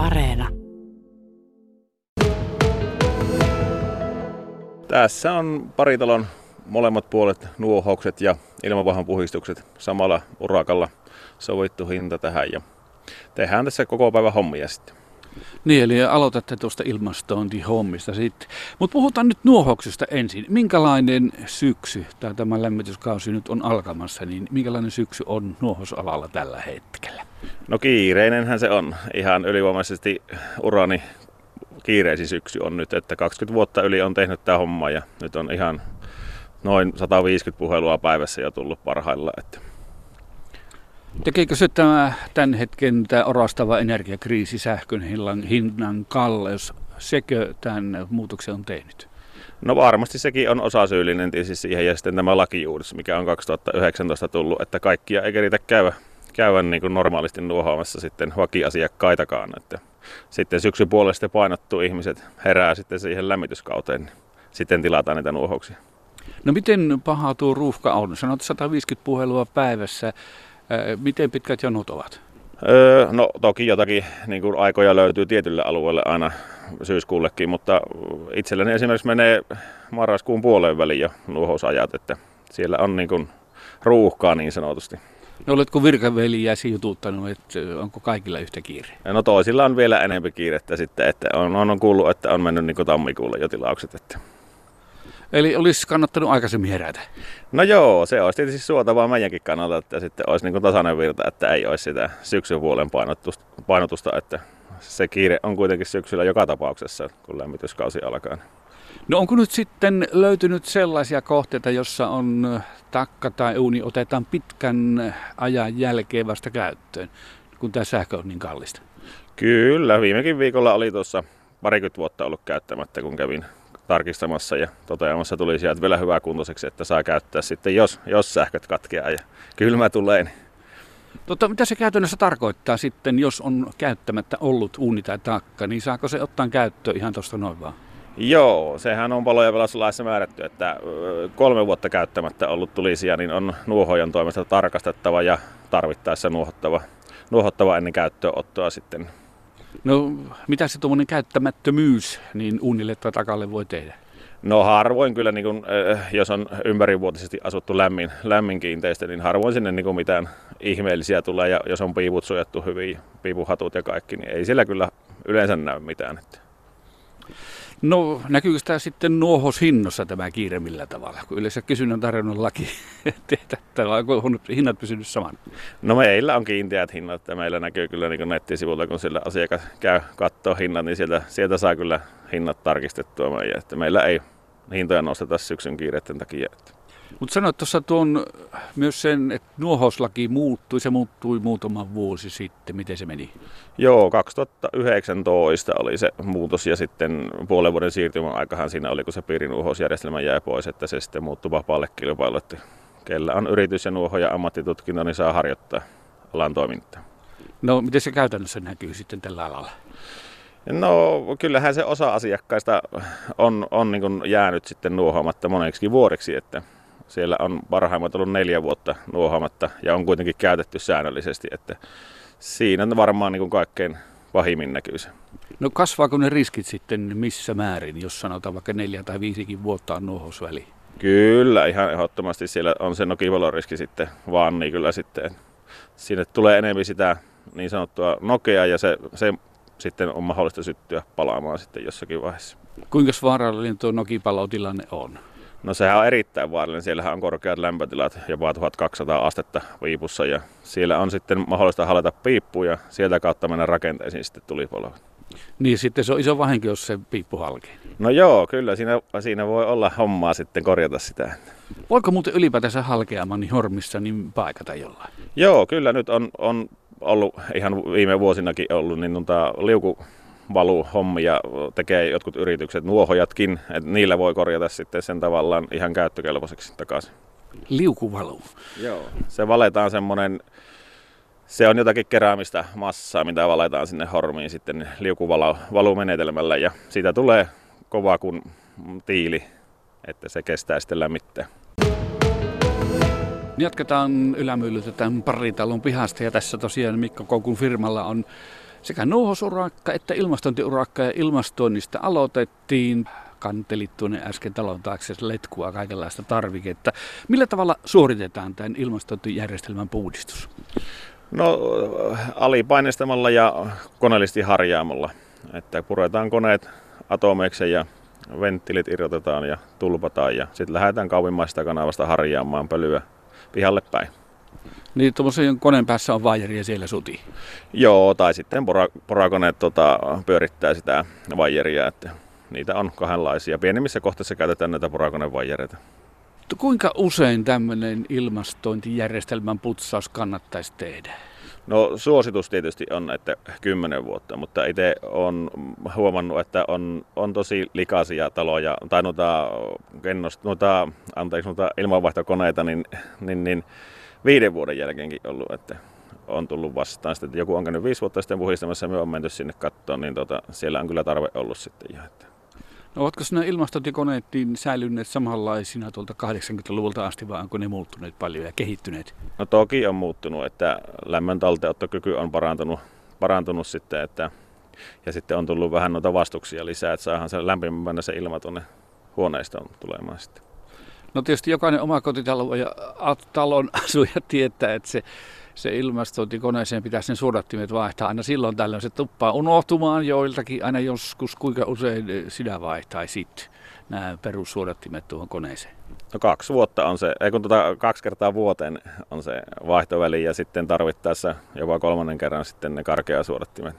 Areena. Tässä on paritalon molemmat puolet, nuohokset ja ilmavahan puhistukset samalla urakalla sovittu hinta tähän ja tehdään tässä koko päivä hommia sitten. Niin, eli aloitatte tuosta ilmastointihommista sitten. Mutta puhutaan nyt nuohoksesta ensin. Minkälainen syksy, tai tämä lämmityskausi nyt on alkamassa, niin minkälainen syksy on nuohosalalla tällä hetkellä? No kiireinenhän se on. Ihan ylivoimaisesti urani kiireisin syksy on nyt, että 20 vuotta yli on tehnyt tämä homma ja nyt on ihan noin 150 puhelua päivässä jo tullut parhailla. Että Tekeekö se tämä tämän hetken tämä orastava energiakriisi, sähkön hinnan, hinnan kalleus, sekö tämän muutoksen on tehnyt? No varmasti sekin on osa syyllinen tietysti siihen ja sitten tämä lakiuudistus, mikä on 2019 tullut, että kaikkia ei keritä käydä, käydä niin kuin normaalisti nuohoamassa sitten vakiasiakkaitakaan. Että sitten syksyn puolesta painottuu ihmiset herää sitten siihen lämmityskauteen, niin sitten tilataan niitä nuohouksia. No miten paha tuo ruuhka on? Sanot 150 puhelua päivässä. Miten pitkät jonot ovat? Öö, no toki jotakin niin kuin aikoja löytyy tietylle alueelle aina syyskuullekin, mutta itselleni esimerkiksi menee marraskuun puoleen väliin jo nuohousajat, että siellä on niin kuin ruuhkaa niin sanotusti. No oletko virkaveliäsi jututtanut, että onko kaikilla yhtä kiire? No toisilla on vielä enemmän kiirettä sitten, että on, on kuullut, että on mennyt niin tammikuulle jo tilaukset. Että Eli olisi kannattanut aikaisemmin herätä? No joo, se olisi tietysti suotavaa meidänkin kannalta, että sitten olisi niin tasainen virta, että ei olisi sitä syksyn puolen painotusta, painotusta, että se kiire on kuitenkin syksyllä joka tapauksessa, kun lämmityskausi alkaa. No onko nyt sitten löytynyt sellaisia kohteita, jossa on takka tai uuni otetaan pitkän ajan jälkeen vasta käyttöön, kun tämä sähkö on niin kallista? Kyllä, viimekin viikolla oli tuossa parikymmentä vuotta ollut käyttämättä, kun kävin tarkistamassa ja toteamassa tuli sieltä vielä hyvää kuntoiseksi, että saa käyttää sitten, jos, jos sähköt katkeaa ja kylmä tulee. Niin. Tota, mitä se käytännössä tarkoittaa sitten, jos on käyttämättä ollut uuni tai takka, niin saako se ottaa käyttöön ihan tuosta noin vaan? Joo, sehän on palo- ja pelastuslaissa määrätty, että kolme vuotta käyttämättä ollut tulisia, niin on nuohojan toimesta tarkastettava ja tarvittaessa nuohottava, nuohottava ennen käyttöönottoa sitten No mitä se tuommoinen käyttämättömyys niin uunille tai takalle voi tehdä? No harvoin kyllä, niin kun, jos on ympärivuotisesti asuttu lämmin, lämmin kiinteistö, niin harvoin sinne niin mitään ihmeellisiä tulee. Ja jos on piivut suojattu hyvin, piipuhatut ja kaikki, niin ei sillä kyllä yleensä näy mitään. Että. No näkyykö tämä sitten nuohoshinnossa tämä kiire millä tavalla? Kun yleensä kysynnän tarjonnan laki tehdä, onko hinnat pysynyt saman? No meillä on kiinteät hinnat ja meillä näkyy kyllä niin nettisivuilla, kun sillä asiakas käy katsoa hinnat, niin sieltä, sieltä saa kyllä hinnat tarkistettua meidän. Että meillä ei hintoja nosteta syksyn kiireiden takia. Että. Mutta sanoit tuossa tuon myös sen, että nuohouslaki muuttui, se muuttui muutama vuosi sitten. Miten se meni? Joo, 2019 oli se muutos ja sitten puolen vuoden siirtymän aikahan siinä oli, kun se piirinuohousjärjestelmä jäi pois, että se sitten muuttui vapaalle kilpailulle. Että kellä on yritys ja nuoho ja ammattitutkinto, niin saa harjoittaa alan toimintaa. No, miten se käytännössä näkyy sitten tällä alalla? No kyllähän se osa asiakkaista on, on niin jäänyt sitten nuohoamatta moneksi vuodeksi, että siellä on parhaimmat ollut neljä vuotta nuohoamatta ja on kuitenkin käytetty säännöllisesti, että siinä varmaan niin kuin kaikkein pahimmin näkyy se. No kasvaako ne riskit sitten missä määrin, jos sanotaan vaikka neljä tai viisikin vuotta on nuohousväli? Kyllä, ihan ehdottomasti siellä on se nokivaloriski sitten vaan, niin kyllä sitten sinne tulee enemmän sitä niin sanottua nokea ja se, se sitten on mahdollista syttyä palaamaan sitten jossakin vaiheessa. Kuinka vaarallinen tuo nokipalotilanne on? No sehän on erittäin vaarallinen. Siellähän on korkeat lämpötilat, jopa 1200 astetta viipussa ja siellä on sitten mahdollista halata piippuun ja sieltä kautta mennä rakenteisiin sitten tulipaloa. Niin sitten se on iso vahinko, jos se piippu halkee. No joo, kyllä siinä, siinä voi olla hommaa sitten korjata sitä. Voiko muuten ylipäätänsä halkeamaan niin hormissa niin paikata jollain? Joo, kyllä nyt on, on ollut ihan viime vuosinakin ollut niin tota, liuku hommia tekee jotkut yritykset, nuohojatkin, että niillä voi korjata sitten sen tavallaan ihan käyttökelpoiseksi takaisin. Liukuvalu. Joo. Se valetaan semmoinen, se on jotakin keräämistä massaa, mitä valetaan sinne hormiin sitten liukuvalumenetelmällä ja siitä tulee kova kuin tiili, että se kestää sitten lämmittää. Jatketaan Ylämyllyltä tämän paritalon pihasta ja tässä tosiaan Mikko Koukun firmalla on Sekä nuohosurakka että ilmastointiurakka ja ilmastoinnista aloitettiin. Kantelit tuonne äsken talon taakse letkua kaikenlaista tarviketta. Millä tavalla suoritetaan tämän ilmastointijärjestelmän puhdistus? No alipainestamalla ja koneellisesti harjaamalla. Että puretaan koneet atomeiksi ja venttilit irrotetaan ja tulpataan ja sitten lähdetään kaupimmaista kanavasta harjaamaan pölyä pihalle päin. Niin tuommoisen koneen päässä on vaijeri ja siellä suti. Joo, tai sitten pora, porakoneet tota, pyörittää sitä vaijeria, että niitä on kahdenlaisia. Pienemmissä kohteissa käytetään näitä porakonevaijereita. Kuinka usein tämmöinen ilmastointijärjestelmän putsaus kannattaisi tehdä? No suositus tietysti on, että 10 vuotta, mutta itse olen huomannut, että on, on tosi likaisia taloja, tai noita, kennost, noita, anteeksi, noita ilmanvaihtokoneita, niin, niin, niin viiden vuoden jälkeenkin ollut, että on tullut vastaan. Sitten, että joku on käynyt viisi vuotta sitten puhistamassa ja me on menty sinne kattoon, niin tota, siellä on kyllä tarve ollut sitten. Ja, että No ovatko nämä ilmastointikoneet niin säilyneet samanlaisina tuolta 80-luvulta asti vai onko ne muuttuneet paljon ja kehittyneet? No toki on muuttunut, että lämmön talteenottokyky on parantunut, parantunut sitten, että, ja sitten on tullut vähän noita vastuksia lisää, että saadaan se lämpimämpänä se ilma tuonne huoneistoon tulemaan sitten. No tietysti jokainen omakotitalo ja talon asuja tietää, että se se ilmastointikoneeseen pitäisi sen suodattimet vaihtaa. Aina silloin tällöin se tuppaa unohtumaan joiltakin aina joskus, kuinka usein sinä vaihtaisit nämä perussuodattimet tuohon koneeseen? No kaksi vuotta on se, ei kun tuota, kaksi kertaa vuoteen on se vaihtoväli ja sitten tarvittaessa jopa kolmannen kerran sitten ne karkeasuodattimet.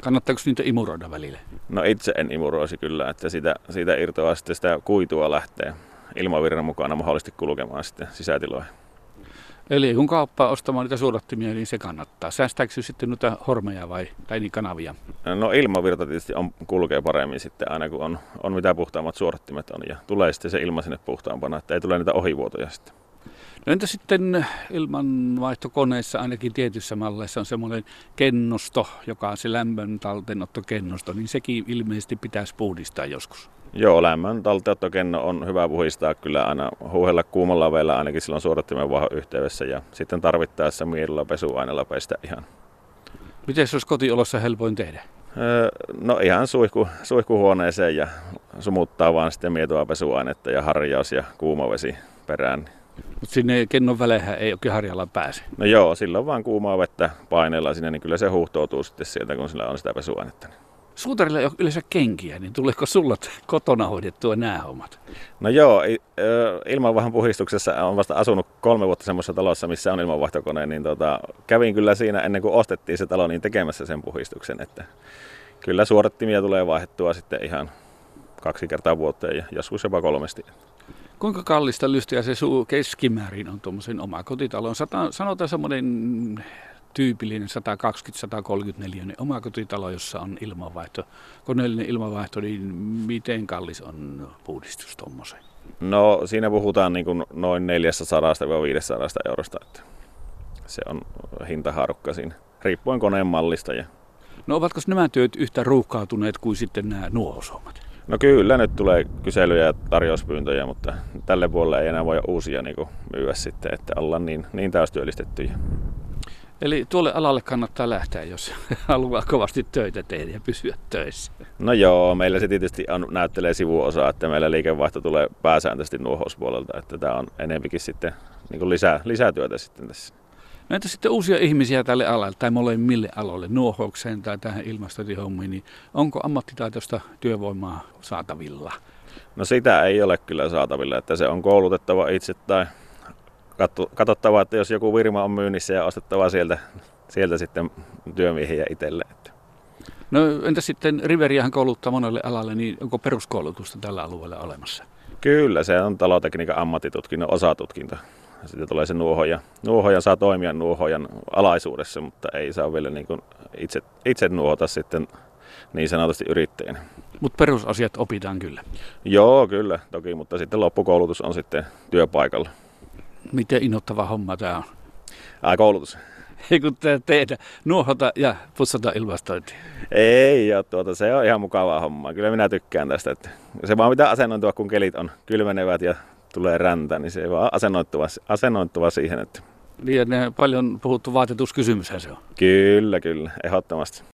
Kannattaako niitä imuroida välillä? No itse en imuroisi kyllä, että siitä, siitä irtoaa sitten sitä kuitua lähtee ilmavirran mukana mahdollisesti kulkemaan sitten sisätiloihin. Eli kun kauppaa ostamaan niitä suodattimia, niin se kannattaa. Säästääkö sitten noita hormeja vai tai niin kanavia? No ilmavirta tietysti on, kulkee paremmin sitten aina kun on, on mitä puhtaammat suodattimet on ja tulee sitten se ilma sinne puhtaampana, että ei tule niitä ohivuotoja sitten. No entä sitten ilmanvaihtokoneessa ainakin tietyissä malleissa on semmoinen kennosto, joka on se lämmön talteenottokennosto, niin sekin ilmeisesti pitäisi puhdistaa joskus. Joo, lämmön talteottokenno on hyvä puhistaa kyllä aina huuhella kuumalla veellä ainakin silloin suodattimen vahon yhteydessä ja sitten tarvittaessa mielellä pesuaineella pestä ihan. Miten se olisi kotiolossa helpoin tehdä? Öö, no ihan suihku, suihkuhuoneeseen ja sumuttaa vaan sitten mietoa pesuainetta ja harjaus ja kuuma vesi perään. Mutta sinne kennon väleihän ei oikein harjalla pääse. No joo, silloin vaan kuumaa vettä paineella sinne, niin kyllä se huhtoutuu sitten sieltä, kun sillä on sitä pesuainetta. Suutarilla ei ole yleensä kenkiä, niin tuleeko sulla kotona hoidettua nämä hommat? No joo, ilmanvaihdon puhistuksessa on vasta asunut kolme vuotta semmoisessa talossa, missä on ilmanvaihtokone, niin tota, kävin kyllä siinä ennen kuin ostettiin se talo, niin tekemässä sen puhistuksen, että kyllä suorattimia tulee vaihdettua sitten ihan kaksi kertaa vuoteen ja joskus jopa kolmesti. Kuinka kallista lystiä se suu keskimäärin on tuommoisen omakotitalon? Sanotaan semmoinen tyypillinen 120-134 omakotitalo, jossa on ilmanvaihto, koneellinen ilmanvaihto, niin miten kallis on puhdistus tuommoisen? No siinä puhutaan niin kuin noin 400-500 eurosta, että se on hintaharukka siinä, riippuen koneen mallista. Ja... No ovatko nämä työt yhtä ruuhkautuneet kuin sitten nämä nuohosommat? No kyllä, nyt tulee kyselyjä ja tarjouspyyntöjä, mutta tälle puolelle ei enää voi uusia niin kuin, myyä sitten, että ollaan niin, niin täystyöllistettyjä. Eli tuolle alalle kannattaa lähteä, jos haluaa kovasti töitä tehdä ja pysyä töissä. No joo, meillä se tietysti on, näyttelee sivuosaa, että meillä liikevaihto tulee pääsääntöisesti nuohouspuolelta, että tämä on enempikin sitten niin kuin lisää, lisätyötä sitten tässä. No entä sitten uusia ihmisiä tälle alalle tai molemmille aloille, nuohoukseen tai tähän ilmastointihommiin, niin onko ammattitaitoista työvoimaa saatavilla? No sitä ei ole kyllä saatavilla, että se on koulutettava itse tai katsottava, että jos joku virma on myynnissä ja ostettava sieltä, sieltä sitten työmiehiä itselle. No entä sitten Riveriahan kouluttaa monelle alalle, niin onko peruskoulutusta tällä alueella olemassa? Kyllä, se on talotekniikan ammattitutkinnon osatutkinto. Sitten tulee se nuohoja. Nuohoja saa toimia nuohojan alaisuudessa, mutta ei saa vielä niin kuin itse, itse nuohota sitten niin sanotusti yrittäjänä. Mutta perusasiat opitaan kyllä. Joo, kyllä, toki, mutta sitten loppukoulutus on sitten työpaikalla. Miten innoittava homma tämä on? Ai koulutus. Ei kun te tehdä, nuohota ja pussata ilmastointia. Ei joo, tuota, se on ihan mukavaa hommaa. Kyllä minä tykkään tästä. Että se vaan mitä asennointua, kun kelit on kylmenevät ja tulee räntä, niin se vaan asennoittuva, asennoittuva siihen. Että... Niin, paljon puhuttu vaatetuskysymyshän se on. Kyllä, kyllä, ehdottomasti.